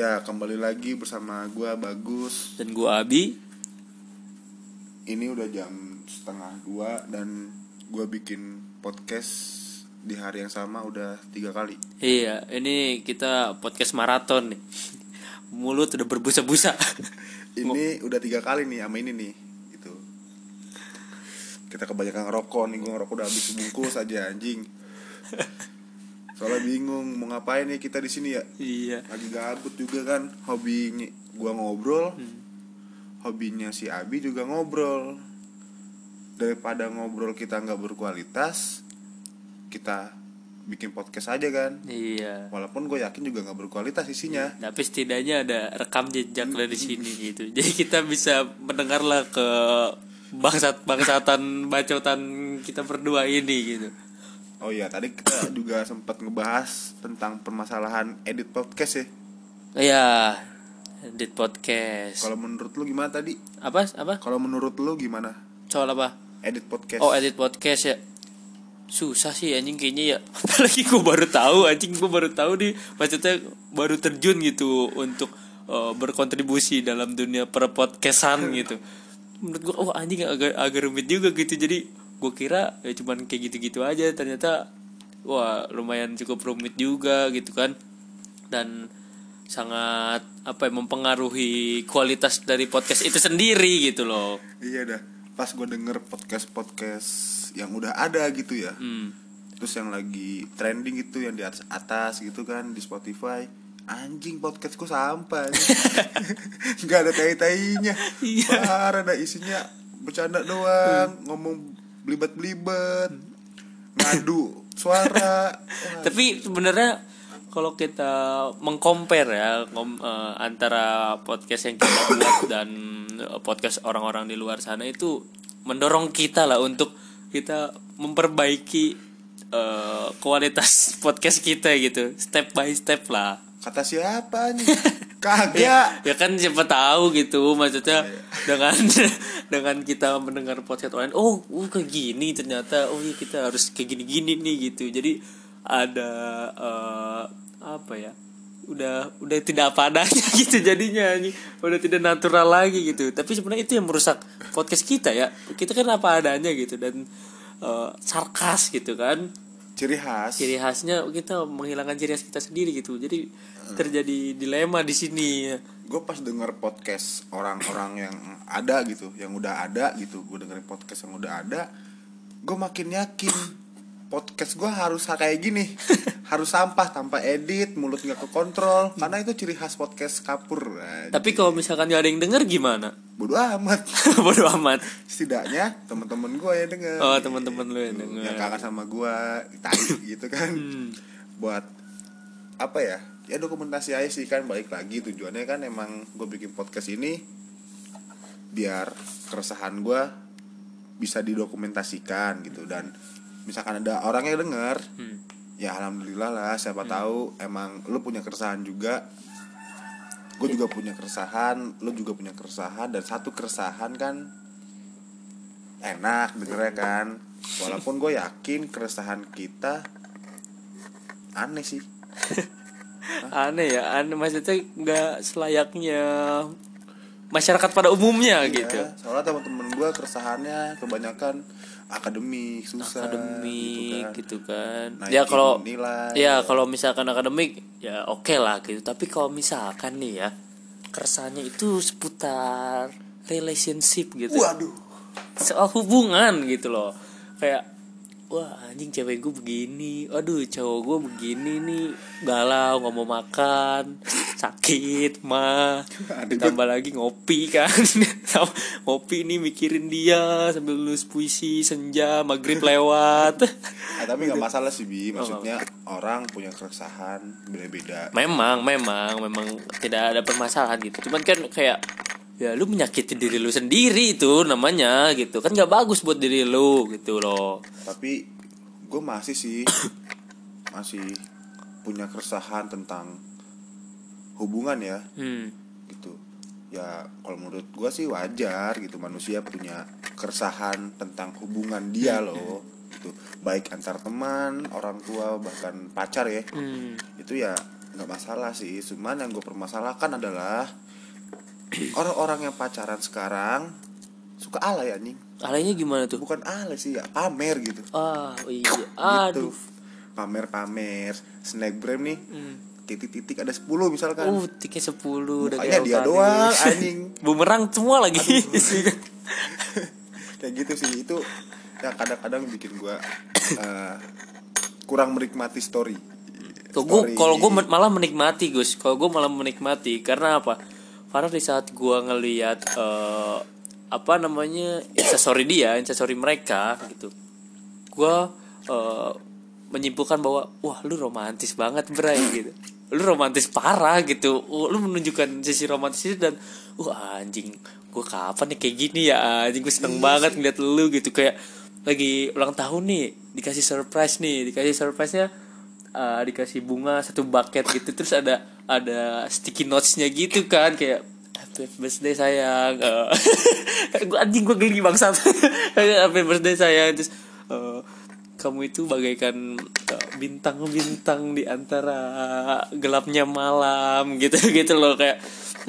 Ya kembali lagi bersama gua Bagus. Dan gua Abi. Ini udah jam setengah dua Dan gua bikin podcast di hari yang sama udah tiga kali. Iya ini kita podcast maraton nih. Mulut udah berbusa-busa. Ini udah tiga kali nih sama ini nih Itu Kita kebanyakan ngerokok nih Gua ngerokok udah habis sebungkus aja anjing Soalnya bingung mau ngapain nih kita di sini ya? Iya. Lagi gabut juga kan hobinya gua ngobrol. Hmm. hobinya si Abi juga ngobrol. Daripada ngobrol kita nggak berkualitas kita bikin podcast aja kan? Iya. Walaupun gue yakin juga nggak berkualitas isinya. Tapi setidaknya ada rekam jejak lah di sini gitu. Jadi kita bisa mendengar lah ke bangsat bangsatan bacotan kita berdua ini gitu oh iya tadi kita juga sempat ngebahas tentang permasalahan edit podcast ya. Iya edit podcast. Kalau menurut lu gimana tadi? Apa apa? Kalau menurut lu gimana? Soal apa? Edit podcast. Oh edit podcast ya. Susah sih anjing kayaknya ya. Apalagi gue baru tahu anjing gue baru tahu nih. Maksudnya baru terjun gitu untuk eh, berkontribusi dalam dunia per podcastan gitu. Menurut gue oh anjing agak agak rumit juga gitu. Jadi gue kira ya cuman kayak gitu-gitu aja. Ternyata wah lumayan cukup rumit juga gitu kan. Dan sangat apa ya mempengaruhi kualitas dari podcast itu sendiri gitu loh. Iya dah. Pas gue denger podcast podcast yang udah ada gitu ya. Hmm. terus yang lagi trending itu yang di atas atas gitu kan di Spotify. Anjing podcastku sampah nggak ada tai tainya Iya. parah dah isinya. Bercanda doang. Ngomong belibet belibet ngadu suara Wah, Tapi sebenarnya kalau kita mengcompare ya kom- eh, antara podcast yang kita buat dan eh, podcast orang-orang di luar sana itu mendorong kita lah untuk kita memperbaiki eh, kualitas podcast kita gitu, step by step lah. kata siapa nih kagak Ya kan siapa tahu gitu maksudnya dengan dengan kita mendengar podcast orang oh, oh kayak gini ternyata oh iya kita harus kayak gini-gini nih gitu. Jadi ada eh, apa ya? Udah udah tidak apa adanya gitu jadinya udah tidak natural lagi gitu. Tapi sebenarnya itu yang merusak podcast kita ya. Kita kan apa adanya gitu dan eh, sarkas gitu kan. Ciri khas. Ciri khasnya kita menghilangkan ciri khas kita sendiri gitu. Jadi terjadi dilema di sini. Gue pas denger podcast orang-orang yang ada gitu yang udah ada gitu. Gue dengerin podcast yang udah ada gue makin yakin podcast gue harus kayak gini. Harus sampah tanpa edit mulut nggak kekontrol. Karena itu ciri khas podcast kapur. Nah, tapi kalau misalkan gak ada yang denger gimana? Bodo amat. Bodo amat. Setidaknya teman-teman gue yang denger. Oh teman-teman lu yang yang denger kakak sama gue tai gitu kan. Hmm. buat apa ya? Ya dokumentasi aja sih kan. Balik lagi tujuannya kan emang gue bikin podcast ini biar keresahan gue bisa didokumentasikan gitu. Dan misalkan ada orang yang denger Hmm. ya alhamdulillah lah siapa tahu emang lu punya keresahan juga. Gue juga punya keresahan lu juga punya keresahan dan satu keresahan kan enak dengernya kan. Walaupun gue yakin keresahan kita aneh sih. Aneh ya aneh maksudnya nggak selayaknya masyarakat pada umumnya gitu. Ya, soalnya teman-teman gue keresahannya kebanyakan akademik susah akademik gitu gitu kan, ya kalau nilai. ya kalau misalkan akademik ya oke lah gitu. Tapi kalau misalkan nih ya keresahannya itu seputar relationship gitu. Kan. waduh. Soal hubungan gitu loh. Kayak wah anjing cewek gue begini. Aduh cowok gue begini nih. Galau nggak mau makan. Sakit mah. Aduh, ditambah lagi ngopi kan. Ngopi nih mikirin dia sambil nulis puisi senja maghrib lewat. Ah, tapi nggak masalah sih bi. Maksudnya orang punya keresahan beda-beda. Memang memang. Memang tidak ada permasalahan gitu. Cuman kan kayak ya lu menyakiti diri lu sendiri itu namanya gitu. Kan nggak bagus buat diri lu gitu loh. Tapi gue masih sih masih punya keresahan tentang hubungan ya. Hmm. gitu. Ya kalau menurut gue sih wajar gitu. Manusia punya keresahan tentang hubungan dia loh. Gitu. Baik antar teman orang tua bahkan pacar ya. Hmm. itu ya nggak masalah sih. Cuman yang gue permasalahkan adalah orang-orang yang pacaran sekarang suka alay anjing. Alainya gimana tuh? Bukan alay sih ya pamer gitu. Ah iya. Gitu. Aduh. Pamer-pamer snapgram nih. Hmm. titik-titik ada 10 misalkan. Uh tiknya sepuluh udah Mukanya kayak dia doang anjing. Bumerang semua lagi. Kayak gitu sih itu yang kadang-kadang bikin gua eh, kurang menikmati story. Story. kalau gue malah menikmati Gus. Kalau gue malah menikmati karena apa karena di saat gue ngelihat eh, apa namanya instastory dia instastory mereka gitu. Gue eh, menyimpulkan bahwa wah lu romantis banget bray gitu. Lu romantis parah gitu. Uh, lu menunjukkan sisi romantis itu dan wah anjing gue kapan nih kayak gini ya? Anjing gue seneng banget ngeliat lu gitu. Kayak lagi ulang tahun nih dikasih surprise nih dikasih surprise nya uh, dikasih bunga satu bucket gitu. Terus ada ada sticky notes-nya gitu kan kayak happy birthday sayang. Uh, gua anjing gue geli bangsat. Happy birthday sayang. Terus uh, kamu itu bagaikan uh, bintang-bintang di antara gelapnya malam gitu gitu loh kayak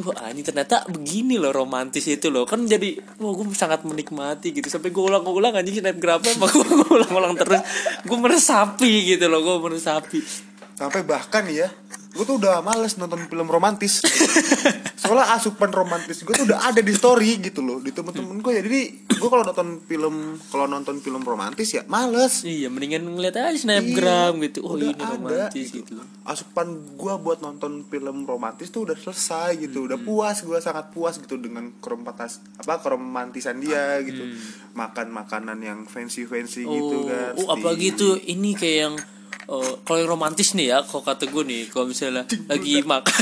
wah ini ternyata begini loh romantis itu loh. Kan jadi wah gue sangat menikmati gitu. Sampai gue ulang-ulang anjing snapgramnya gue gue ulang-ulang terus. Gue meresapi gitu loh gue meresapi. Sampai bahkan ya gue tuh udah males nonton film romantis. Soalnya asupan romantis gue tuh udah ada di story gitu loh di temen-temen gue ya. Jadi gue kalau nonton film kalau nonton film romantis ya males. Iya mendingan ngeliat aja snapgram Iya, gitu. Oh udah ini ada romantis gitu, asupan gue buat nonton film romantis tuh udah selesai gitu. Udah Hmm. puas gue sangat puas gitu dengan keromantis apa keromantisan dia gitu. Hmm. makan makanan yang fancy fancy gitu oh, kan oh apalagi itu ini kayak yang eh, kalau yang romantis nih ya kalau kata gue nih kalau misalnya lagi makan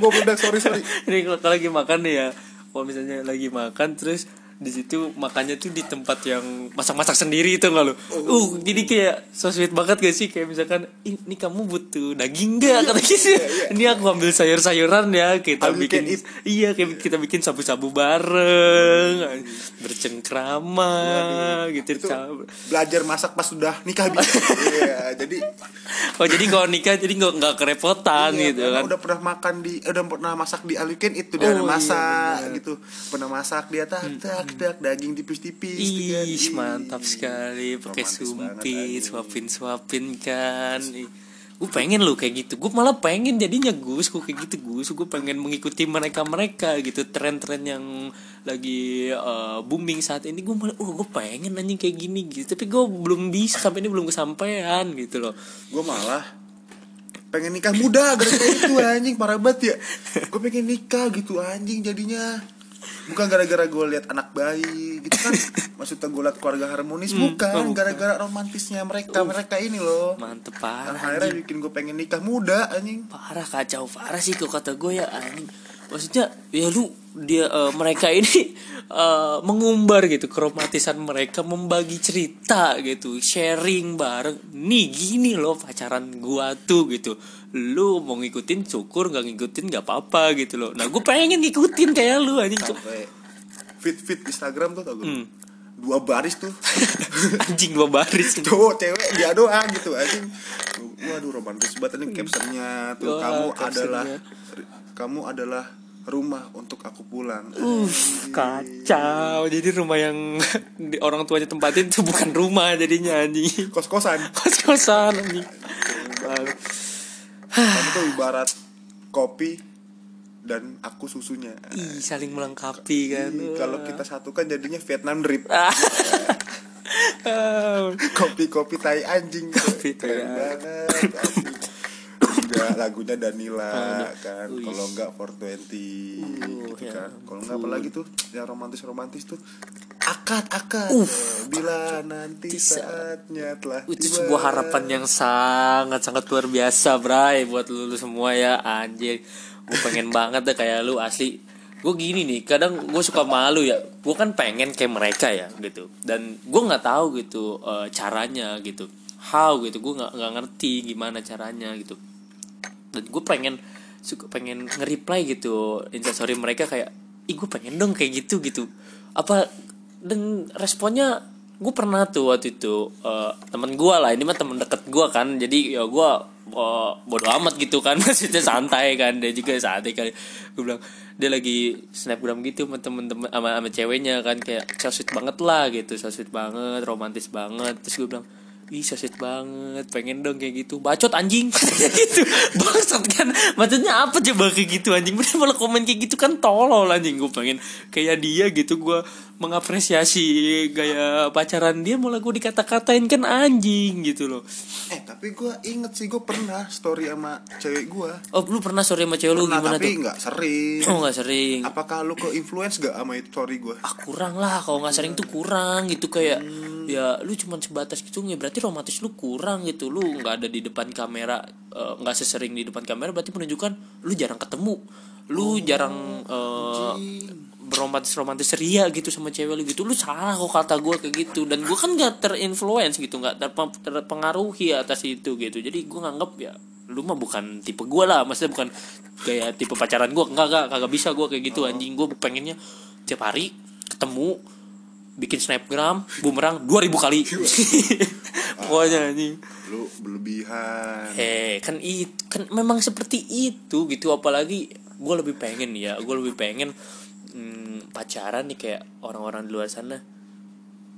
gue sorry sorry. Ini kalau kalau lagi makan nih ya kalau misalnya lagi makan terus di situ makannya tuh di tempat yang masak-masak sendiri itu nggak lo? Uh, jadi kayak so sweet banget gak sih? Kayak misalkan "Ih, ini kamu butuh daging nggak? Kata gitu. Ini aku ambil sayur-sayuran ya kita you bikin iya kayak kita bikin sabu-sabu bareng bercengkrama gitu. itu belajar masak pas sudah nikah bisa iya jadi Oh jadi kalau nikah jadi nggak nggak kerepotan iya, gitu kan? udah pernah makan di udah pernah masak di eat tuh dia Oh, iya, masak gitu. Pernah masak dia tak tak tak daging tipis-tipis gitu kan. Ih, Ih, mantap sekali pakai sumpit, suapin suapin kan. Gue pengen lo kayak gitu. Gue malah pengen jadinya Gus, gue kayak gitu Gus. Gue pengen mengikuti mereka mereka gitu tren-tren yang lagi eh, booming saat ini. Gue malah, oh gue pengen anjing kayak gini gitu. Tapi gue belum bisa sampai ini belum kesampaian gitu loh. gue malah pengen nikah muda gara-gara itu anjing parah banget ya gue pengen nikah gitu anjing jadinya bukan gara-gara gue lihat anak bayi gitu kan? Maksudnya gue lihat keluarga harmonis Hmm, bukan. Gara-gara romantisnya mereka mereka ini loh. Mantep Dan parah. akhirnya bikin gue pengen nikah muda anjing. Parah kacau parah sih kok kata gue ya anjing. Maksudnya ya lu dia eh, mereka ini eh, mengumbar gitu keromantisan mereka membagi cerita gitu sharing bareng. Nih gini loh pacaran gua tuh gitu lu mau ngikutin syukur nggak ngikutin nggak apa-apa gitu loh nah gue pengen ngikutin kayak lu anjing sampai fit fit Instagram tuh tau gue Hmm. dua baris tuh anjing dua baris cowok cewek dia doang gitu anjing waduh romantis banget ini captionnya tuh Wah, kamu captionnya. adalah kamu adalah rumah untuk aku pulang Uff, kacau. Jadi rumah yang di orang tuanya tempatin itu bukan rumah jadinya anjing. kos kosan Kos-kosan anjing. Tuh ibarat kopi dan aku susunya. Ih, saling melengkapi kan. Kalau kita satukan jadinya Vietnam drip. Ah. Ah. kopi kopi tai anjing. Kopi tai banget juga lagunya Danila kan. Wih. kalau enggak 420 Uh, gitu ya kan. Kalau enggak apalagi tuh? Yang romantis romantis tuh akad akad. Uh. Eh, bila nanti saatnya telah itu tiba. sebuah harapan yang sangat sangat luar biasa Bray buat lu, lu semua ya anjir. Gue pengen banget deh kayak lu asli. Gue gini nih kadang gue suka malu ya. Gue kan pengen kayak mereka ya gitu. Dan gue nggak tahu gitu eh, caranya gitu. How gitu gue nggak nggak ngerti gimana caranya gitu. Dan gue pengen suka pengen nge-reply gitu instastory mereka kayak ih gue pengen dong kayak gitu gitu. Apa dan responnya gue pernah tuh waktu itu eh, temen gue lah ini mah temen deket gue kan jadi ya gue oh, bodo amat gitu kan maksudnya santai kan dia juga santai kali. Gue bilang dia lagi snapgram gitu sama temen-temen sama, sama ceweknya kan kayak so sweet banget lah gitu so sweet banget romantis banget. Terus gue bilang Ih sweet banget Pengen dong kayak gitu. Bacot anjing. Gitu. Bangsat kan. Maksudnya apa coba kayak gitu anjing? Bener malah komen kayak gitu kan tolol anjing. Gue pengen kayak dia gitu Gue mengapresiasi gaya pacaran dia Malah gue dikata-katain kan anjing gitu loh. Eh tapi gue inget sih gue pernah story sama cewek gue Oh lu pernah sorry sama cewek lu Pernah gimana tapi tuh? nggak sering. Oh gak sering. Apakah lu ke influence gak sama itu story gue? ah kurang lah. Kalau nggak sering tuh kurang gitu kayak ya lu cuman sebatas gitu ya berarti romantis lu kurang gitu. Lu nggak ada di depan kamera eh, nggak sesering di depan kamera berarti menunjukkan lu jarang ketemu. Lu jarang eh, beromantis romantis ria gitu sama cewek lu gitu. Lu salah kok kata gue kayak gitu. Dan gue kan nggak terinfluence gitu nggak terpe- terpengaruhi atas itu gitu. Jadi gue nganggep ya lu mah bukan tipe gue lah. Maksudnya bukan kayak tipe pacaran gue enggak enggak kagak bisa gue kayak gitu anjing. Gue pengennya tiap hari ketemu bikin snapgram bumerang 2000 kali. Pokoknya anjing. Lu berlebihan. Eh kan itu kan memang seperti itu gitu. Apalagi gue lebih pengen ya gue lebih pengen hmm, pacaran nih kayak orang-orang di luar sana.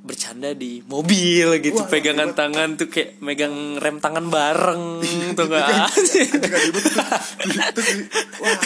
Bercanda di mobil gitu Wah, pegangan hebat. tangan tuh kayak megang rem tangan bareng tuh gak ribet Wah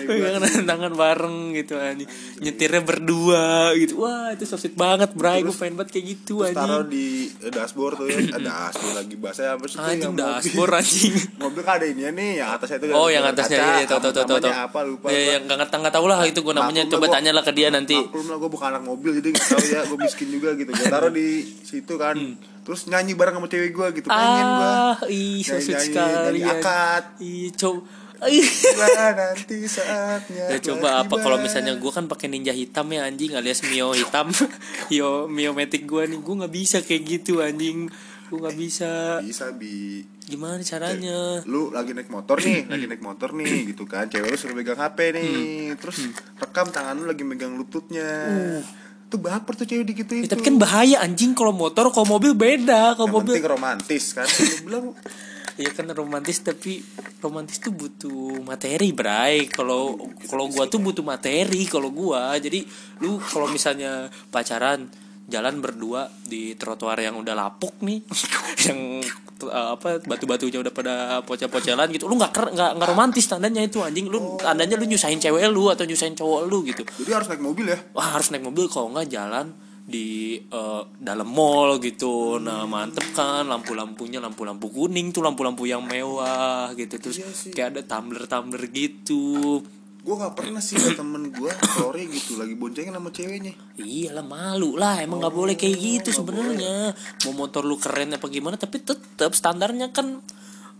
pegangan banget. tangan bareng gitu anjing nyetirnya berdua gitu wah itu so sweet banget bray gue pengen banget kayak gitu Terus taruh di eh, dashboard tuh ya Ada dashboard lagi bahasanya apa sih anjing dashboard anjing Mobil kan ada ininya nih Yang atasnya itu Oh yang atasnya ya, ya tahu tahu tahu. namanya apa lupa Ya yang nggak nggak nggak tahu lah itu gue namanya coba tanya lah ke dia nanti. Maklum lah gue bukan anak mobil jadi gak tahu ya gue miskin juga gitu gue taruh di situ kan terus nyanyi bareng sama cewek gue gitu pengen gue Hmm. Ah, ih so sweet sekali. nyanyi ya. akad. Ih coba. Nanti saatnya Ya coba apa? kalau misalnya gue kan pakai ninja hitam ya anjing alias mio hitam, yo mio matic gue nih gue nggak bisa kayak gitu anjing, gue nggak bisa. bisa bi. Gimana caranya? lu lagi naik motor nih lagi naik motor nih gitu kan. Cewek lu suruh pegang hp nih. Hmm. terus rekam tangan lu lagi megang lututnya. Tuh baper tuh cewek dikit Ya, itu tapi kan bahaya anjing. Kalau motor kalau mobil beda. Kalau mobil penting romantis kan. Lu bilang Iya kan romantis tapi romantis tuh butuh materi, Bray. Kalau kalau gua tuh butuh materi kalau gua. Jadi lu kalau misalnya pacaran jalan berdua di trotoar yang udah lapuk nih, yang eh, apa batu-batunya udah pada pocel-pocelan gitu. Lu nggak nggak nggak romantis tandanya itu anjing. Lu tandanya lu nyusahin cewek lu atau nyusahin cowok lu gitu. jadi harus naik mobil ya Wah, harus naik mobil kalau nggak jalan di eh, dalam mall gitu. Nah mantep kan lampu-lampunya lampu-lampu kuning tuh lampu-lampu yang mewah gitu. Terus Iya sih. kayak ada tumbler-tumbler gitu. Gue gak pernah sih temen gue story gitu lagi boncengin sama ceweknya. Iyalah malu lah emang nggak boleh kayak gitu sebenarnya. mau motor lu keren apa gimana tapi tetap standarnya kan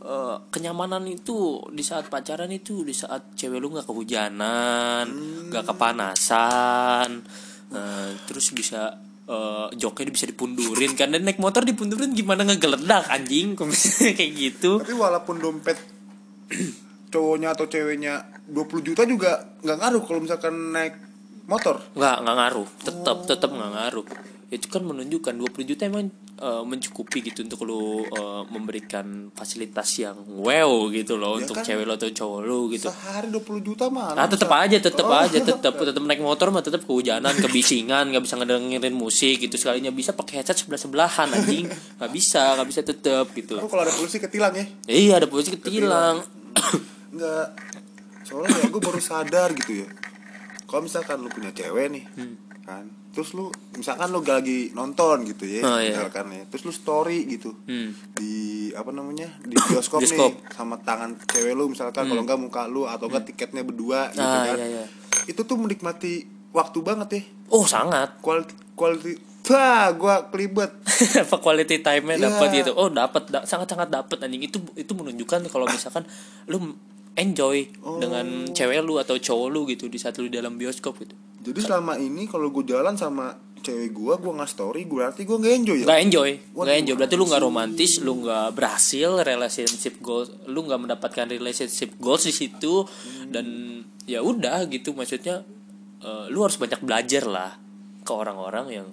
eh, kenyamanan itu di saat pacaran itu di saat cewek lu nggak kehujanan nggak kepanasan eh, terus bisa eh, joknya bisa dipundurin. Kan dan naik motor dipundurin gimana ngegeledak anjing? Kayak gitu? Tapi walaupun dompet cowoknya atau ceweknya 20 juta juga nggak ngaruh kalau misalkan naik motor. Nggak nggak ngaruh. Tetap tetap nggak ngaruh itu kan menunjukkan 20 juta emang eh, mencukupi gitu untuk lu eh, memberikan fasilitas yang wow gitu loh Ya untuk kan? cewek lo atau cowok lu gitu sehari 20 juta mah Ah tetap aja, tetap Oh. aja, tetap tetap naik motor mah tetap kehujanan, kebisingan, nggak bisa ngedengerin musik gitu sekalinya bisa pakai headset sebelah sebelahan anjing, nggak bisa, nggak bisa tetap gitu. Lu kalau ada polisi ketilang ya Iya ada polisi ketilang. Enggak Soalnya ya gue baru sadar gitu ya Kalau misalkan lu punya cewek nih Hmm. kan Terus lu Misalkan lu lagi nonton gitu ya Oh, iya. Misalkan ya Terus lu story gitu Hmm. Di apa namanya Di bioskop, Bioskop. Hmm. nih Sama tangan cewek lu misalkan Kalau enggak muka lu Atau enggak tiketnya berdua gitu Ah, kan iya, iya. Itu tuh menikmati Waktu banget ya Oh sangat. Quality Quality Wah gua kelibet Apa quality time-nya Iya. dapat gitu. Oh dapat, da- sangat-sangat dapat anjing itu itu menunjukkan kalau misalkan lu enjoy Oh. dengan cewek lu atau cowok lu gitu di saat lu di dalam bioskop gitu. Jadi selama ini kalau gue jalan sama cewek gua, gua nggak story, berarti gua nggak enjoy ya. nggak enjoy nggak enjoy. Berarti lu nggak romantis lu nggak berhasil relationship goals lu nggak mendapatkan relationship goals di situ dan ya udah gitu. Maksudnya eh, lu harus banyak belajar lah ke orang-orang yang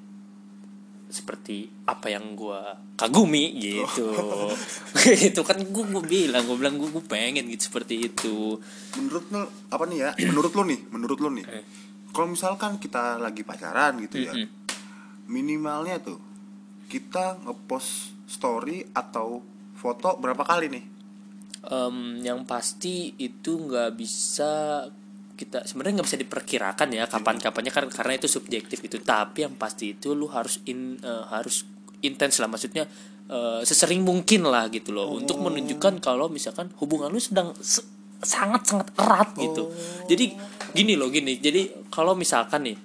seperti apa yang gue kagumi gitu. Itu kan gue gue bilang gue bilang gue gue pengen gitu seperti itu. Menurut lu apa nih ya? Menurut lu nih menurut lu nih. Eh. Kalau misalkan kita lagi pacaran gitu ya Mm-mm. minimalnya tuh kita ngepost story atau foto berapa kali nih? Em, yang pasti itu nggak bisa kita sebenarnya nggak bisa diperkirakan ya kapan kapannya kan karena itu subjektif itu tapi yang pasti itu lu harus in eh, harus intens lah maksudnya eh, sesering mungkin lah gitu loh untuk menunjukkan kalau misalkan hubungan lu sedang sangat sangat erat gitu. Jadi gini loh gini. Jadi kalau misalkan nih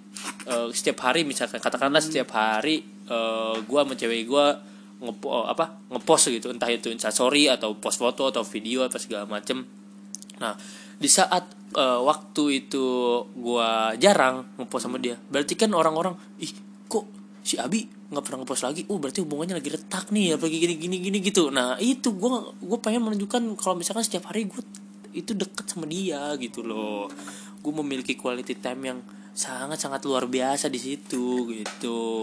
eh, setiap hari misalkan katakanlah setiap hari eh, gua sama cewek gua ngepo apa ngepost gitu. Entah itu instastory atau post foto atau video apa segala macem. Nah di saat eh, waktu itu gua jarang ngepost sama dia berarti kan orang-orang ih kok si Abi nggak pernah ngepost lagi? Oh berarti hubungannya lagi retak nih apa gini gini gini gitu. Nah itu gua gue pengen menunjukkan kalau misalkan setiap hari gue itu deket sama dia gitu loh gue memiliki quality time yang sangat sangat luar biasa di situ gitu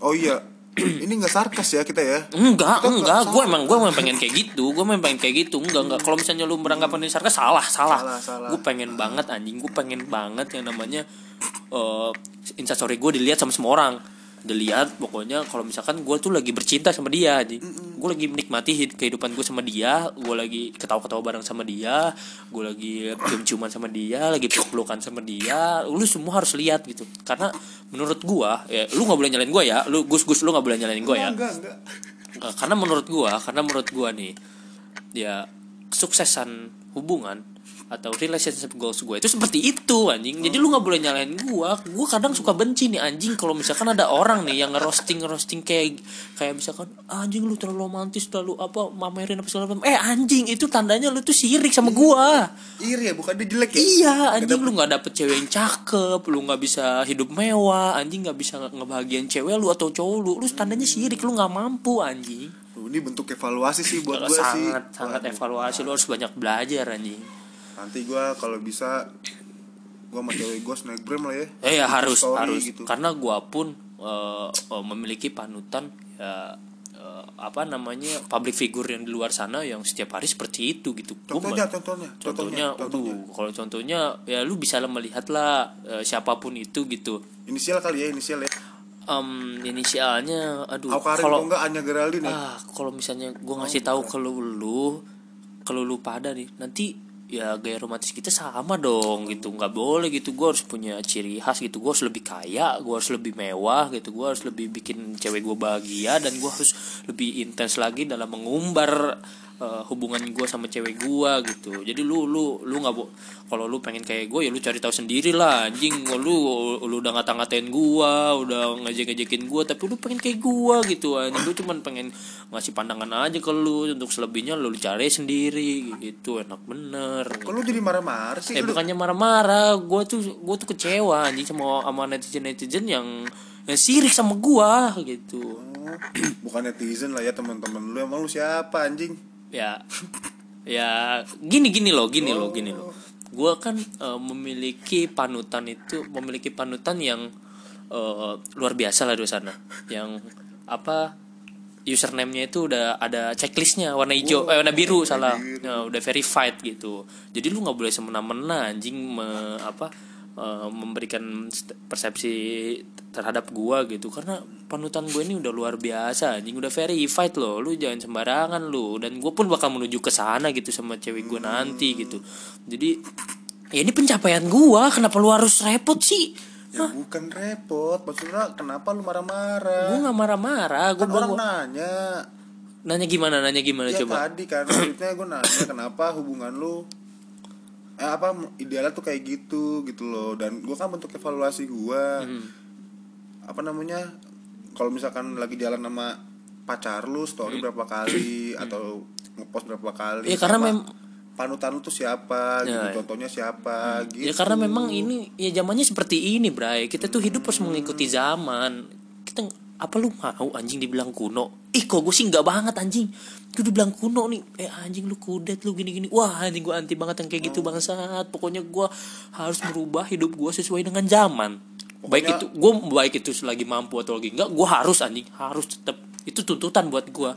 oh iya ini nggak sarkas ya kita ya Enggak, Kita enggak. nggak Gue emang gue emang pengen kayak gitu. Gue emang pengen kayak gitu. Enggak, enggak. Kalau misalnya lu beranggapan ini sarkas salah, salah. Salah, salah. Gue pengen banget anjing. Gue pengen banget yang namanya eh instastory gue dilihat sama semua orang. Dilihat pokoknya kalau misalkan gue tuh lagi bercinta sama dia anjing. Gue lagi menikmati hid- kehidupan gue sama dia, gue lagi ketawa-ketawa bareng sama dia, gue lagi cium-ciuman sama dia, lagi peluk-pelukan sama dia. Lu semua harus lihat gitu. Karena menurut gue, ya lu nggak boleh nyalain gue ya. Lu gus-gus lu nggak boleh nyalain gue ya. enggak enggak karena menurut gua karena menurut gua nih ya kesuksesan hubungan atau relationship goals gue itu seperti itu anjing. Jadi lu nggak boleh nyalain gua. Gua kadang suka benci nih anjing. Kalau misalkan ada orang nih yang ngerosting ngerosting kayak kayak misalkan anjing lu terlalu romantis terlalu apa mamerin apa segala macam. Eh anjing itu tandanya lu tuh sirik sama gua. Iri ya bukan dia jelek ya? Iya, anjing lu nggak dapet cewek yang cakep, lu nggak bisa hidup mewah, anjing nggak bisa nge- ngebahagiain cewek lu atau cowok lu, lu tandanya sirik, lu nggak mampu anjing. Ini bentuk evaluasi sih buat gue sih. sangat sangat evaluasi lu harus banyak belajar anjing. Nanti gue kalau bisa gue sama cewek gue snapgram lah ya. Eh ya harus story harus. gitu. karena gua pun eh, eh, memiliki panutan ya eh, apa namanya public figure yang di luar sana yang setiap hari seperti itu gitu. Gua contohnya contohnya contohnya, contohnya aduh, kalau contohnya ya lu bisa lah melihat lah eh, siapa pun itu gitu. inisial kali ya inisial ya? Em, inisialnya aduh kalau enggak Anya Geraldine ya? Ah kalau misalnya gua ngasih tahu ke lu lu kalau lu pada nih. Nanti ya gaya romantis kita sama dong gitu. Nggak boleh gitu. Gua harus punya ciri khas gitu. Gua harus lebih kaya gua harus lebih mewah gitu. Gua harus lebih bikin cewek gua bahagia dan gua harus lebih intens lagi dalam mengumbar eh, hubungan gua sama cewek gua gitu. Jadi lu lu lu nggak kalau lu pengen kayak gue ya lu cari tahu sendiri lah anjing. Lu lu udah ngata-ngatain gua udah ngejek-ngejekin gua tapi lu pengen kayak gua gitu anjing. Lu cuman pengen ngasih pandangan aja ke lu untuk selebihnya lu cari sendiri gitu. Enak bener. Kok lu jadi marah-marah sih? Eh lu bukannya marah-marah gua tuh gua tuh kecewa anjing sama sama netizen netizen yang yang sirik sama gua gitu. Oh, bukan netizen lah ya teman-teman lu. Emang lu siapa anjing ya. Ya gini gini loh gini loh gini loh. Gue kan eh, memiliki panutan itu memiliki panutan yang eh, luar biasa lah di sana. Yang apa username-nya itu udah ada checklistnya warna hijau eh warna biru salah. Ya, udah verified gitu. Jadi lu nggak boleh semena-mena anjing me- apa eh, memberikan persepsi terhadap gua gitu. Karena panutan gue ini udah luar biasa anjing. Udah verified loh. Lu jangan sembarangan lu. Dan gue pun bakal menuju ke sana gitu sama cewek gue nanti gitu. Jadi ya ini pencapaian gua. Kenapa lu harus repot sih? Ya bukan repot. Maksudnya kenapa lu marah-marah? Gue nggak marah-marah. Gue kan orang nanya. Nanya gimana nanya gimana ya coba? tadi kan maksudnya gue nanya kenapa hubungan lu eh apa idealnya tuh kayak gitu gitu loh dan gue kan bentuk evaluasi gue Hmm. apa namanya kalau misalkan lagi jalan sama pacar lu story berapa kali atau ngepost berapa kali Hmm. Ya, karena sama mem- panutan lu tuh siapa gitu Ya, ya. contohnya siapa gitu Ya karena memang ini ya zamannya seperti ini, Bray. Kita tuh hidup harus mengikuti zaman. Kita apa lu mau anjing dibilang kuno? Ih, kok gue sih enggak banget anjing. Lu dibilang kuno nih. Eh anjing lu kudet lu gini-gini. Wah, anjing gue anti banget yang kayak gitu bangsat. Pokoknya gue harus merubah hidup gue sesuai dengan zaman. baik itu gue baik itu lagi mampu atau lagi enggak gue harus anjing harus tetap itu tuntutan buat gue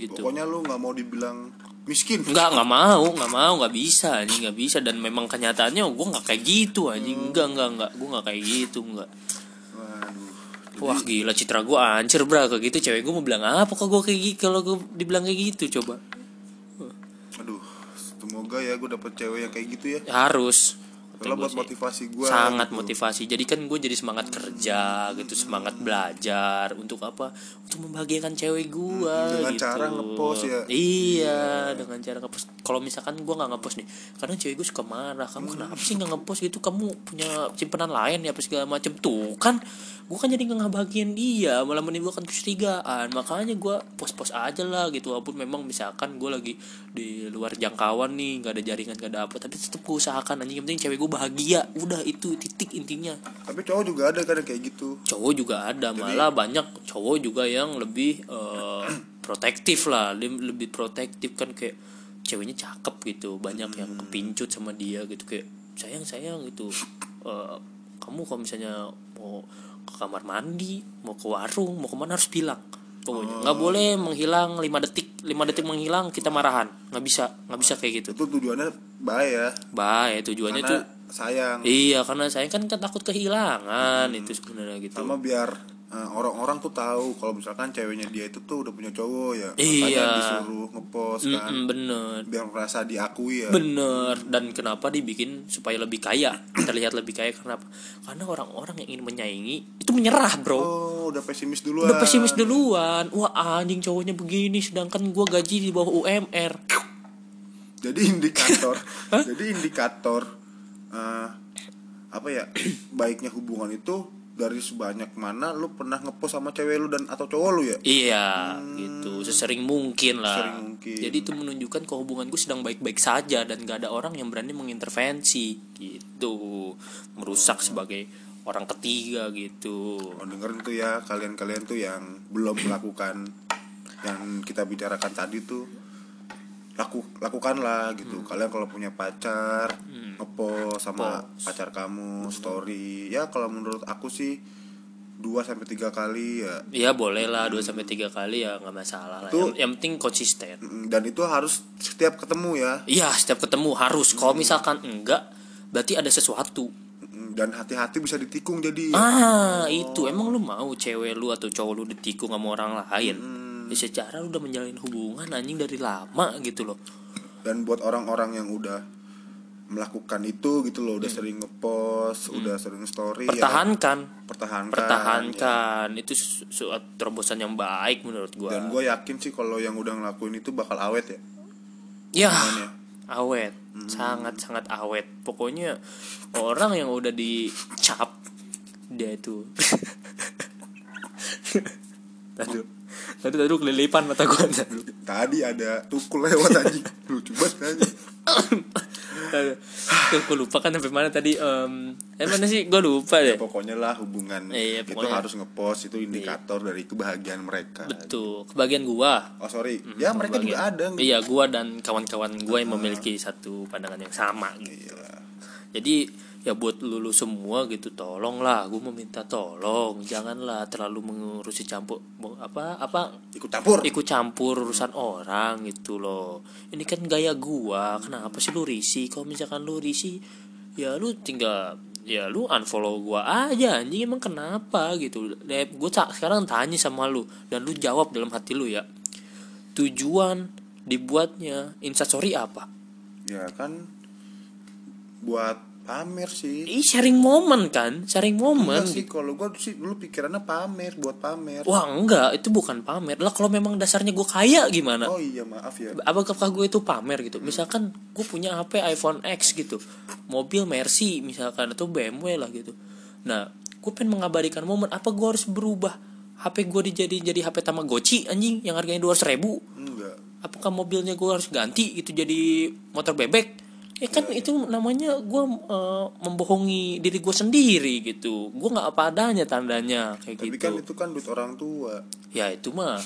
gitu pokoknya lu nggak mau dibilang miskin Enggak, nggak mau, nggak mau, nggak bisa, anjing nggak bisa dan memang kenyataannya gue nggak kayak gitu, anjing enggak, enggak, enggak, gue nggak kayak gitu, enggak. Wah gila citra gue hancur bra kayak gitu cewek gue mau bilang apa kok gue kayak gitu kalau gue dibilang kayak gitu coba. Aduh semoga ya gue dapet cewek yang kayak gitu ya. Harus. Gua buat motivasi gue sangat motivasi. Jadi kan gue jadi semangat kerja gitu semangat belajar untuk apa? Untuk membahagiakan cewek gue Hmm, dengan gitu. cara ngepost ya. iya. dengan cara ngepost kalau misalkan gue nggak ngepost nih kadang cewek gue suka marah kamu kenapa sih nggak ngepost gitu? Kamu punya simpenan lain ya apa segala macam tuh kan gue kan jadi nggak ngebahagiain dia malah menimbulkan kecurigaan. Makanya gue post-post aja lah gitu walaupun memang misalkan gue lagi di luar jangkauan nih nggak ada jaringan nggak ada apa tapi tetap gue usahakan anjing. Yang penting cewek gue bahagia. Udah itu titik intinya. Tapi cowok juga ada kan yang kayak gitu. Cowok juga ada malah banyak cowok juga yang lebih eh, protektif lah. Lebih protektif kan kayak ceweknya cakep gitu banyak yang kepincut sama dia gitu kayak sayang sayang gitu. Eh, kamu kalau misalnya mau ke kamar mandi mau ke warung mau ke mana harus bilang. Pokoknya nggak boleh menghilang lima detik lima detik menghilang kita marahan. Nggak bisa nggak bisa kayak gitu. Itu tujuannya bahaya. Baik tujuannya tuh karena sayang. Iya karena saya kan kan takut kehilangan itu sebenarnya gitu. Sama biar orang-orang tuh tahu kalau misalkan ceweknya dia itu tuh udah punya cowok ya. Iya. disuruh ngepost kan. Mm-mm, bener. Biar merasa diakui ya. Bener. Dan kenapa dibikin supaya lebih kaya? Terlihat lebih kaya kenapa karena orang-orang yang ingin menyaingi itu menyerah bro. Oh udah pesimis duluan. Udah pesimis duluan. Wah anjing cowoknya begini sedangkan gua gaji di bawah UMR jadi indikator jadi indikator eh, apa ya? Baiknya hubungan itu dari sebanyak mana lu pernah ngepost sama cewek lu dan atau cowok lu ya? Iya gitu. Sesering mungkin lah. Sesering mungkin. jadi itu menunjukkan kalau hubungan gue sedang baik-baik saja dan gak ada orang yang berani mengintervensi gitu. Merusak sebagai orang ketiga gitu. Mau dengerin tuh ya kalian-kalian tuh yang belum melakukan yang kita bicarakan tadi tuh laku lakukanlah gitu. Kalian kalau punya pacar ngepost sama Post. pacar kamu story ya kalau menurut aku sih 2 sampai tiga kali ya Ya boleh lah 2 sampai tiga kali ya nggak masalah lah. Tuh. Yang, yang penting konsisten. Dan itu harus setiap ketemu ya Iya, setiap ketemu harus. Kalau misalkan enggak, berarti ada sesuatu. Dan hati-hati bisa ditikung jadi Ah, itu emang lu mau cewek lu atau cowok lu ditikung sama orang lain? Ya secara lu udah menjalin hubungan anjing dari lama gitu loh. dan buat orang-orang yang udah melakukan itu gitu loh udah sering ngepost udah sering story ya Pertahankan, pertahankan pertahankan. Itu su- suatu terobosan yang baik menurut ya. gua. dan gue yakin sih kalau yang udah ngelakuin itu bakal awet ya Ya, Gimana ya? awet, sangat sangat awet. Pokoknya orang yang udah dicap dia itu. tadi, tadi tadi kelilipan mata gua tadi. tadi ada tukul lewat anjing lucu banget Gue lupa kan sampai mana tadi. Em, eh mana sih? Gue lupa deh. pokoknya lah hubungan Iya, itu pokoknya- harus ngepost itu indikator dari kebahagiaan mereka Betul. Kebagian gua. oh sorry ya mereka juga ada Iya, gua dan kawan-kawan gua yang memiliki satu pandangan yang sama gitu. Iya. Jadi ya buat lulu semua gitu tolonglah gue meminta tolong. Janganlah terlalu mengurusi campur apa apa? Ikut campur. Ikut campur urusan orang gitu loh. Ini kan gaya gua kenapa sih lu risih? Kalau misalkan lu risih ya lu tinggal ya lu unfollow gua aja anjing. Emang kenapa gitu? Gue sekarang tanya sama lu dan lu jawab dalam hati lu ya. Tujuan dibuatnya instastory apa? Ya kan buat pamer sih. Ih sharing momen kan? Sharing momen Enggak sih kalau gue sih dulu pikirannya pamer buat pamer. Wah enggak. Itu bukan pamer. Lah kalau memang dasarnya gue kaya gimana? Oh iya maaf ya. Apakah gue itu pamer gitu? Misalkan gue punya HP iPhone X gitu. Mobil Mercy misalkan atau BMW lah gitu. Nah gue pengen mengabadikan momen. Apa gue harus berubah HP gue dijadi jadi HP Tamagotchi anjing yang harganya dua ribu? Enggak. Apakah mobilnya gue harus ganti gitu jadi motor bebek ya kan itu namanya gue eh, membohongi diri gue sendiri gitu. Gue nggak apa adanya tandanya kayak tapi gitu. kan itu kan duit orang tua. Ya itu mah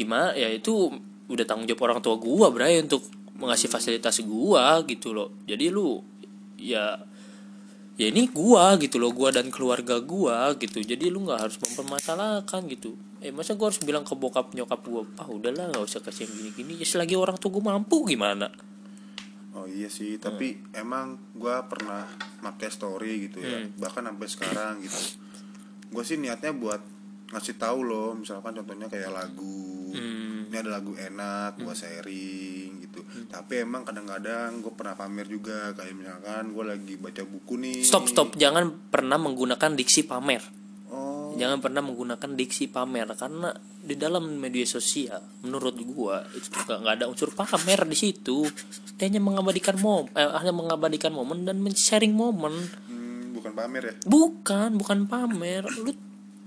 gimana? Ya itu udah tanggung jawab orang tua gua bray untuk mengasih fasilitas gua gitu loh. Jadi lu ya ya ini gua gitu loh gua dan keluarga gua gitu. Jadi lu nggak harus mempermasalahkan gitu. Eh masa gua harus bilang ke bokap nyokap gua ah udahlah nggak usah kasih yang gini-gini. Ya selagi orang tua gua mampu gimana Oh iya sih, tapi emang gua pernah pakai story gitu ya, bahkan sampai sekarang gitu. Gue sih niatnya buat ngasih tahu loh, misalkan contohnya kayak lagu, Hmm. ini ada lagu enak, gua sharing gitu. Tapi emang kadang-kadang gue pernah pamer juga, kayak misalkan gue lagi baca buku nih. stop stop jangan pernah menggunakan diksi pamer jangan pernah menggunakan diksi pamer karena di dalam media sosial menurut gua itu juga nggak ada unsur pamer di situ dia hanya mengabadikan mom eh, hanya mengabadikan momen dan men-sharing momen hmm, bukan pamer ya? bukan bukan pamer lu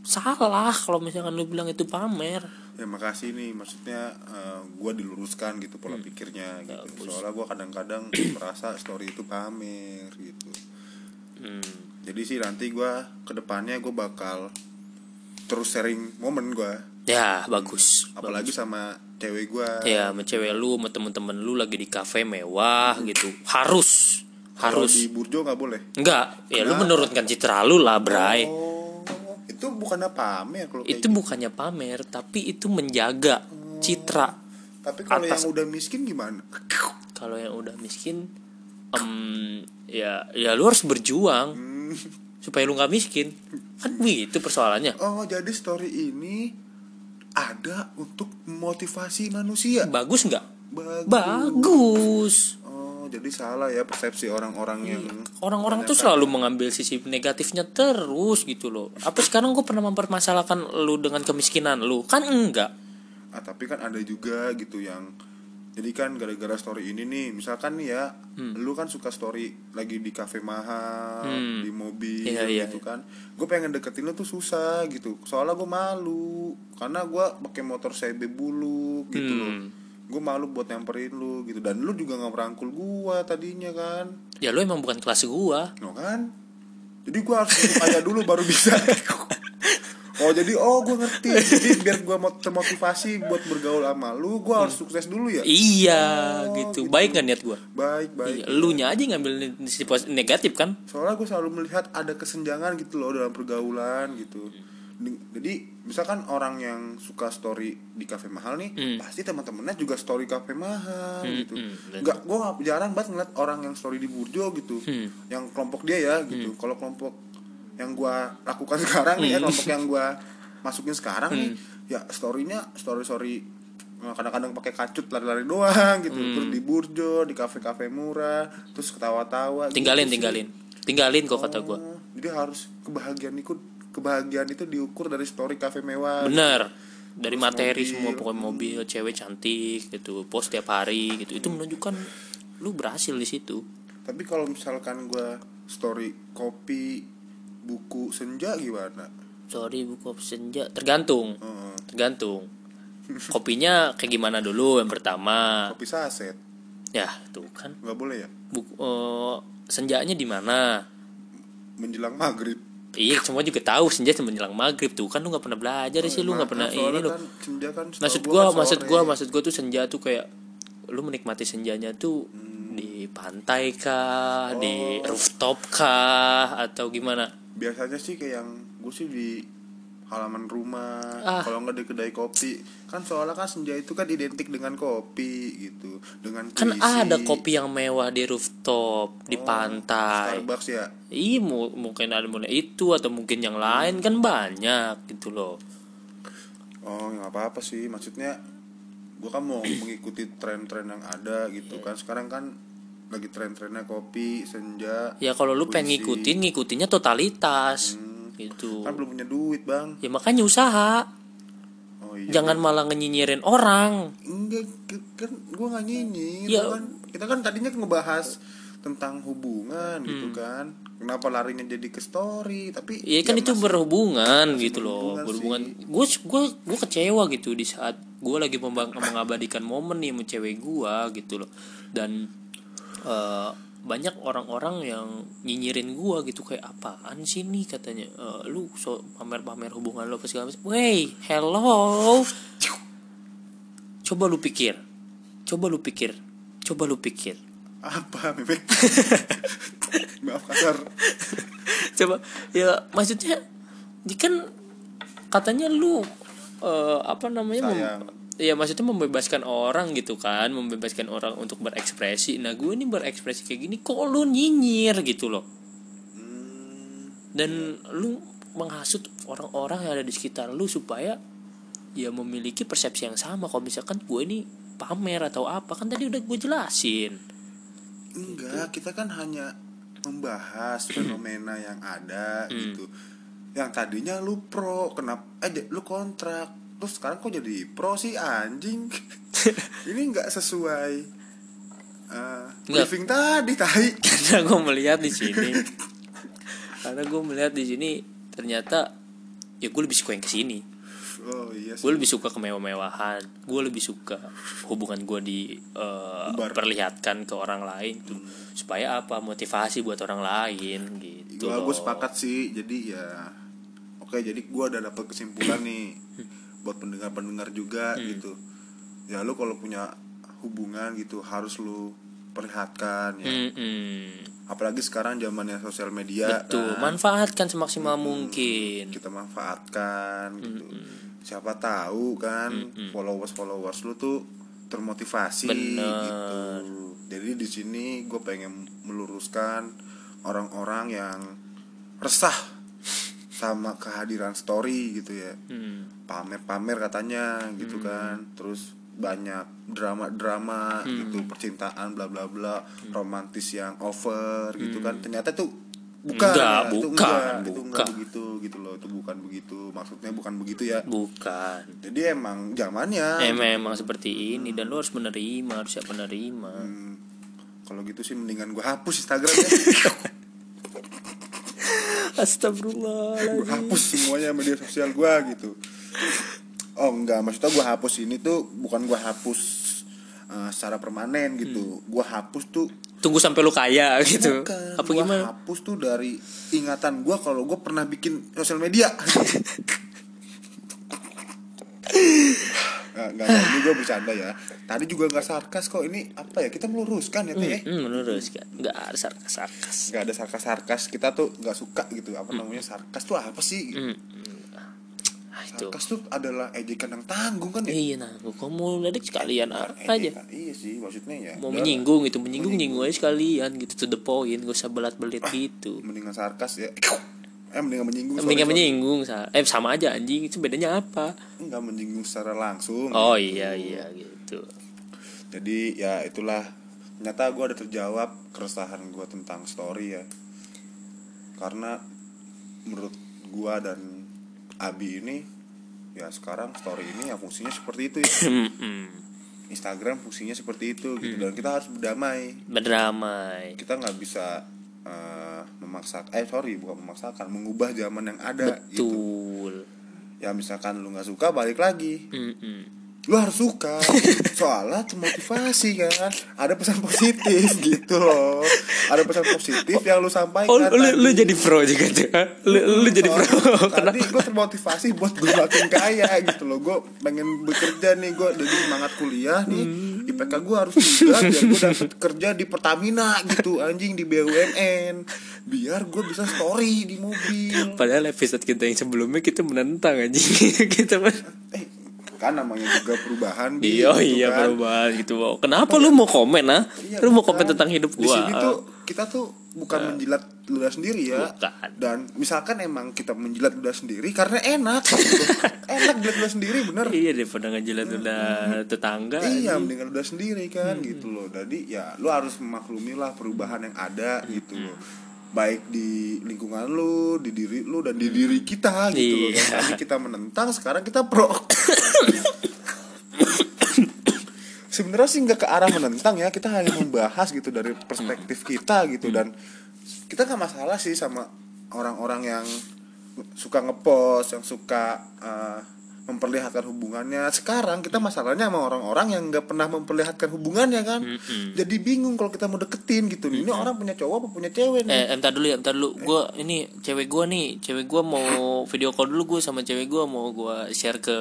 salah kalau misalkan lu bilang itu pamer Ya makasih nih, maksudnya gue diluruskan gitu pola pikirnya gitu. Soalnya gue kadang-kadang merasa story itu pamer gitu. hmm. jadi sih nanti gua ke depannya gue bakal terus sharing momen gua. Ya bagus. Apalagi sama cewek gua. Ya sama cewek lu sama temen-temen lu lagi di kafe mewah gitu. Harus. Harus. di Burjo nggak boleh? Enggak ya lu menurunkan citra lu lah bray. Oh itu bukannya pamer kalau itu bukannya pamer tapi itu menjaga citra tapi kalau atas- yang udah miskin gimana? Kalau yang udah miskin em ya ya lu harus berjuang Hmm. supaya lu nggak miskin kan begitu persoalannya. Oh jadi story ini ada untuk motivasi manusia? Bagus nggak? Bagus. Bagus. Oh jadi salah ya persepsi orang-orang yang orang-orang tuh selalu mengambil sisi negatifnya terus gitu loh. Apa sekarang gue pernah mempermasalahkan lu dengan kemiskinan lu? Kan enggak. Ah tapi kan ada juga gitu yang jadi kan gara-gara story ini nih misalkan nih ya Hmm. lu kan suka story lagi di kafe mahal di mobil Iya, iya, gitu kan. Gue pengen deketin lu tuh susah gitu. Soalnya gue malu karena gue pakai motor CB bulu gitu loh. Hmm. gue malu buat nyamperin lu gitu. Dan lu juga nggak merangkul gue tadinya kan. Ya lu emang bukan kelas gua. No kan? Jadi gue harus kaya dulu baru bisa oh jadi oh gue ngerti. Jadi biar gue termotivasi buat bergaul sama lu gue harus sukses dulu ya? Iya Oh, gitu. gitu. baik kan niat gua? Baik baik. Iya, lu nya aja ngambil sisi negatif kan? Soalnya gue selalu melihat ada kesenjangan gitu loh dalam pergaulan gitu. Di- jadi misalkan orang yang suka story di kafe mahal nih Hmm. pasti teman-temannya juga story kafe mahal gitu. hmm, nggak gue jarang banget ngeliat orang yang story di burjo gitu. Hmm. yang kelompok dia ya gitu. Kalau kelompok yang gue lakukan sekarang nih ya Hmm. kelompok yang gue masukin sekarang nih ya storynya story story kadang-kadang pakai kacut lari-lari doang gitu Hmm. terus di burjo di kafe-kafe murah terus ketawa-tawa gitu tinggalin sih. tinggalin tinggalin kok kata gua Oh, jadi harus kebahagiaan itu kebahagiaan itu diukur dari story kafe mewah bener dari Terus materi mobil. semua pokoknya mobil cewek cantik gitu post tiap hari gitu itu menunjukkan lu berhasil di situ tapi kalau misalkan gua story kopi buku senja gimana? Sorry buku senja? Tergantung. Heeh. tergantung. Kopinya kayak gimana dulu? Yang pertama. Kopi saset. Ya tuh kan. Nggak boleh ya? Buku eh, senjanya di mana? Menjelang maghrib. Iya semua juga tahu senja menjelang maghrib. Tuh kan lu nggak pernah belajar sih lu nggak pernah ini lu. kan senja kan maksud gua kan maksud gua maksud gua tuh senja tuh kayak lu menikmati senjanya tuh Hmm. di pantai kah? Di Oh. rooftop kah? Atau gimana biasanya sih kayak yang gue sih di halaman rumah Ah. kalau nggak di kedai kopi kan soalnya kan senja itu kan identik dengan kopi gitu dengan kan puisi. ada kopi yang mewah di rooftop di Oh, pantai Starbucks ya Iya mu- mungkin ada mulai itu atau mungkin yang lain kan banyak gitu loh. Oh nggak apa-apa sih maksudnya gue kan mau mengikuti tren-tren yang ada gitu kan sekarang kan lagi tren-trennya kopi senja Ya kalau lu pengen puisi. ngikutin ngikutinnya totalitas gitu. kan belum punya duit bang Ya makanya usaha. oh iya Jangan malah ngenyinyirin orang. enggak kan gue nggak nyinyir Ya. Kan kita kan tadinya ngebahas tentang hubungan gitu Hmm. kan kenapa larinya jadi ke story tapi Iya kan ya itu masih- berhubungan gitu loh, berhubungan berhubungan. Gue gue gue kecewa gitu di saat gue lagi membang- mengabadikan momen nih sama cewek gue gitu loh. Dan eh, banyak orang-orang yang nyinyirin gue gitu kayak apaan sih nih katanya Eh, lu so pamer-pamer hubungan lo ke segala macam. Wey, hello. Coba lu pikir. Coba lu pikir. Coba lu pikir. apa bebek maaf kasar coba ya maksudnya kan katanya lu eh, apa namanya mem- Ya maksudnya membebaskan orang gitu kan membebaskan orang untuk berekspresi. Nah gue ini berekspresi kayak gini kok lu nyinyir gitu loh? Hmm, dan lu menghasut orang-orang yang ada di sekitar lu supaya ya memiliki persepsi yang sama. Kalau misalkan gue ini pamer atau apa kan tadi udah gue jelasin. Enggak kita kan hanya membahas fenomena yang ada Hmm. gitu. Yang tadinya lu pro kenapa eh lu kontrak terus sekarang kok jadi pro sih anjing? Ini nggak sesuai uh, Nggak. briefing tadi tahi karena gue melihat di sini. Karena gue melihat di sini ternyata ya gue lebih suka yang ke sini oh iya gue lebih suka kemewah-mewahan gue lebih suka hubungan gue di eh, perlihatkan ke orang lain tuh. Supaya apa? Motivasi buat orang lain gitu gue sepakat sih. Jadi ya oke jadi gua udah dapet kesimpulan nih buat pendengar-pendengar juga Hmm. gitu ya lu kalau punya hubungan gitu harus lu perlihatkan ya Mm-mm. apalagi sekarang zamannya sosial media betul kan. manfaatkan semaksimal mungkin kita manfaatkan gitu siapa tahu kan followers followers lu tuh termotivasi Bener. gitu jadi di sini gue pengen meluruskan orang-orang yang resah sama kehadiran story gitu ya. Hmm. pamer-pamer katanya gitu kan. Terus banyak drama-drama gitu percintaan bla bla bla. Romantis yang over gitu kan. Ternyata tuh bukan Enggak, ya, itu bukan, enggak, itu enggak bukan. begitu gitu loh. Itu bukan begitu maksudnya bukan begitu ya. Bukan. Jadi emang zamannya eh memang seperti ini dan lo harus menerima harus siap menerima. Hmm, kalau gitu sih mendingan gue hapus Instagram ya gue Astagfirullah hapus semuanya media sosial gue gitu. Oh enggak. Maksudnya gue hapus ini tuh bukan gue hapus uh, secara permanen gitu. Gue hapus tuh tunggu sampai lu kaya gitu. Bukan apa gua gimana? hapus tuh dari ingatan gue kalau gue pernah bikin sosial media Nggak, nggak, ini gue bercanda ya. Tadi juga nggak sarkas kok. Ini apa ya, kita meluruskan ya Teh hmm, meluruskan. Nggak ada sarkas sarkas nggak ada sarkas-sarkas. Kita tuh nggak suka gitu. Apa namanya? Sarkas tuh apa sih? Ah, itu. Sarkas tuh adalah ejekan yang tanggung kan ya? Iya nah kamu ledek sekalian apa aja? Iya sih maksudnya ya. Mau menyinggung itu menyinggung. nyinggung aja sekalian gitu. To the point. Gak usah belat belit gitu. mendingan sarkas ya eh mendingan menyinggung mendingan sorry. menyinggung eh sama aja anjing. Itu bedanya apa? Nggak menyinggung secara langsung. Oh iya iya gitu. Jadi ya itulah. Ternyata gue ada terjawab keresahan gue tentang story ya. Karena menurut gue dan Abi ini ya sekarang story ini ya fungsinya seperti itu ya. Instagram fungsinya seperti itu gitu. Dan kita harus berdamai. Berdamai. Kita nggak bisa eh, memaksa eh sorry bukan memaksakan mengubah zaman yang ada gitu. Betul. Ya misalkan lu nggak suka balik lagi. Mm-mm. lu harus suka soalnya termotivasi kan? Ada pesan positif gitu loh. Ada pesan positif yang lu sampaikan oh lu, lu jadi pro juga tuh lu, lu jadi pro. Tadi gue termotivasi buat gue makin kaya gitu loh. Gue pengen bekerja nih gue jadi semangat kuliah nih. Hmm. IPK gue harus tiga biar gue dapet kerja di Pertamina gitu anjing di BUMN biar gue bisa story di mobil. Padahal episode kita yang sebelumnya kita menentang anjing. Kita eh kan namanya juga perubahan iya gitu iya kan. perubahan gitu. Kenapa lu mau komen ah? Iya, lu mau bukan. komen tentang hidup Di gua sini tuh kita tuh bukan menjilat ludah sendiri ya. Bukan. Dan misalkan emang kita menjilat ludah sendiri karena enak. gitu. enak jilat ludah sendiri bener. iya daripada ngejilat udah tetangga Iya, mendingan ludah sendiri kan gitu loh. Jadi ya lu harus memaklumi lah perubahan yang ada gitu loh. Baik di lingkungan lu, di diri lu dan di diri kita gitu loh. Iya. Yang tadi kita menentang, sekarang kita pro. Sebenarnya sih nggak ke arah menentang ya, kita hanya membahas gitu dari perspektif kita gitu. Dan kita nggak masalah sih sama orang-orang yang suka ngepost, yang suka uh, memperlihatkan hubungannya sekarang kita masalahnya sama orang-orang yang nggak pernah memperlihatkan hubungannya kan Mm-mm. jadi bingung kalau kita mau deketin gitu nih ini orang punya cowok apa punya cewek nih Eh, entar dulu ya, entar dulu. Gua ini cewek gua nih, cewek gua mau video call dulu gue sama cewek gua mau gua share ke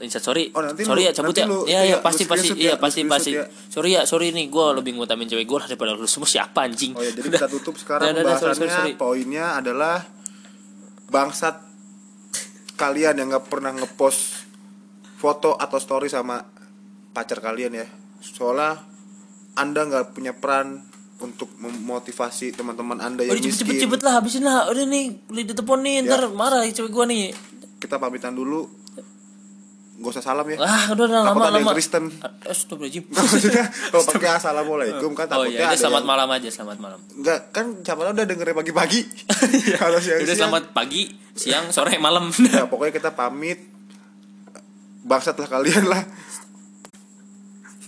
Insta story. Oh, nanti sorry lu- ya, cabut ya. lu- Iya, iya, iya, lu pasti pasti iya, ya, pasti pasti. screenshot Sorry ya, sorry nih gua lebih ngutamin cewek gua lah daripada lu semua siapa anjing. oh ya jadi kita tutup sekarang Udah, udah, udah, sorry, pembahasannya sorry, sorry. poinnya adalah bangsat kalian yang nggak pernah ngepost foto atau story sama pacar kalian ya soalnya anda nggak punya peran untuk memotivasi teman-teman anda yang miskin cepet lah habisin lah. Udah nih, udah ditelepon nih, ntar Ya. marah cewek gua nih. kita pamitan dulu gak usah salam ya Ah, udah udah lama lama. Kristen. Astagfirullahaladzim. maksudnya kalau pakai assalamualaikum kan Oh takutnya iya, udah selamat yang- malam aja, selamat malam. Enggak, kan siapa tahu udah dengerin pagi-pagi. Kalau siang Udah selamat pagi, siang, sore, malam. Ya, pokoknya kita pamit. Bangsat lah kalian lah.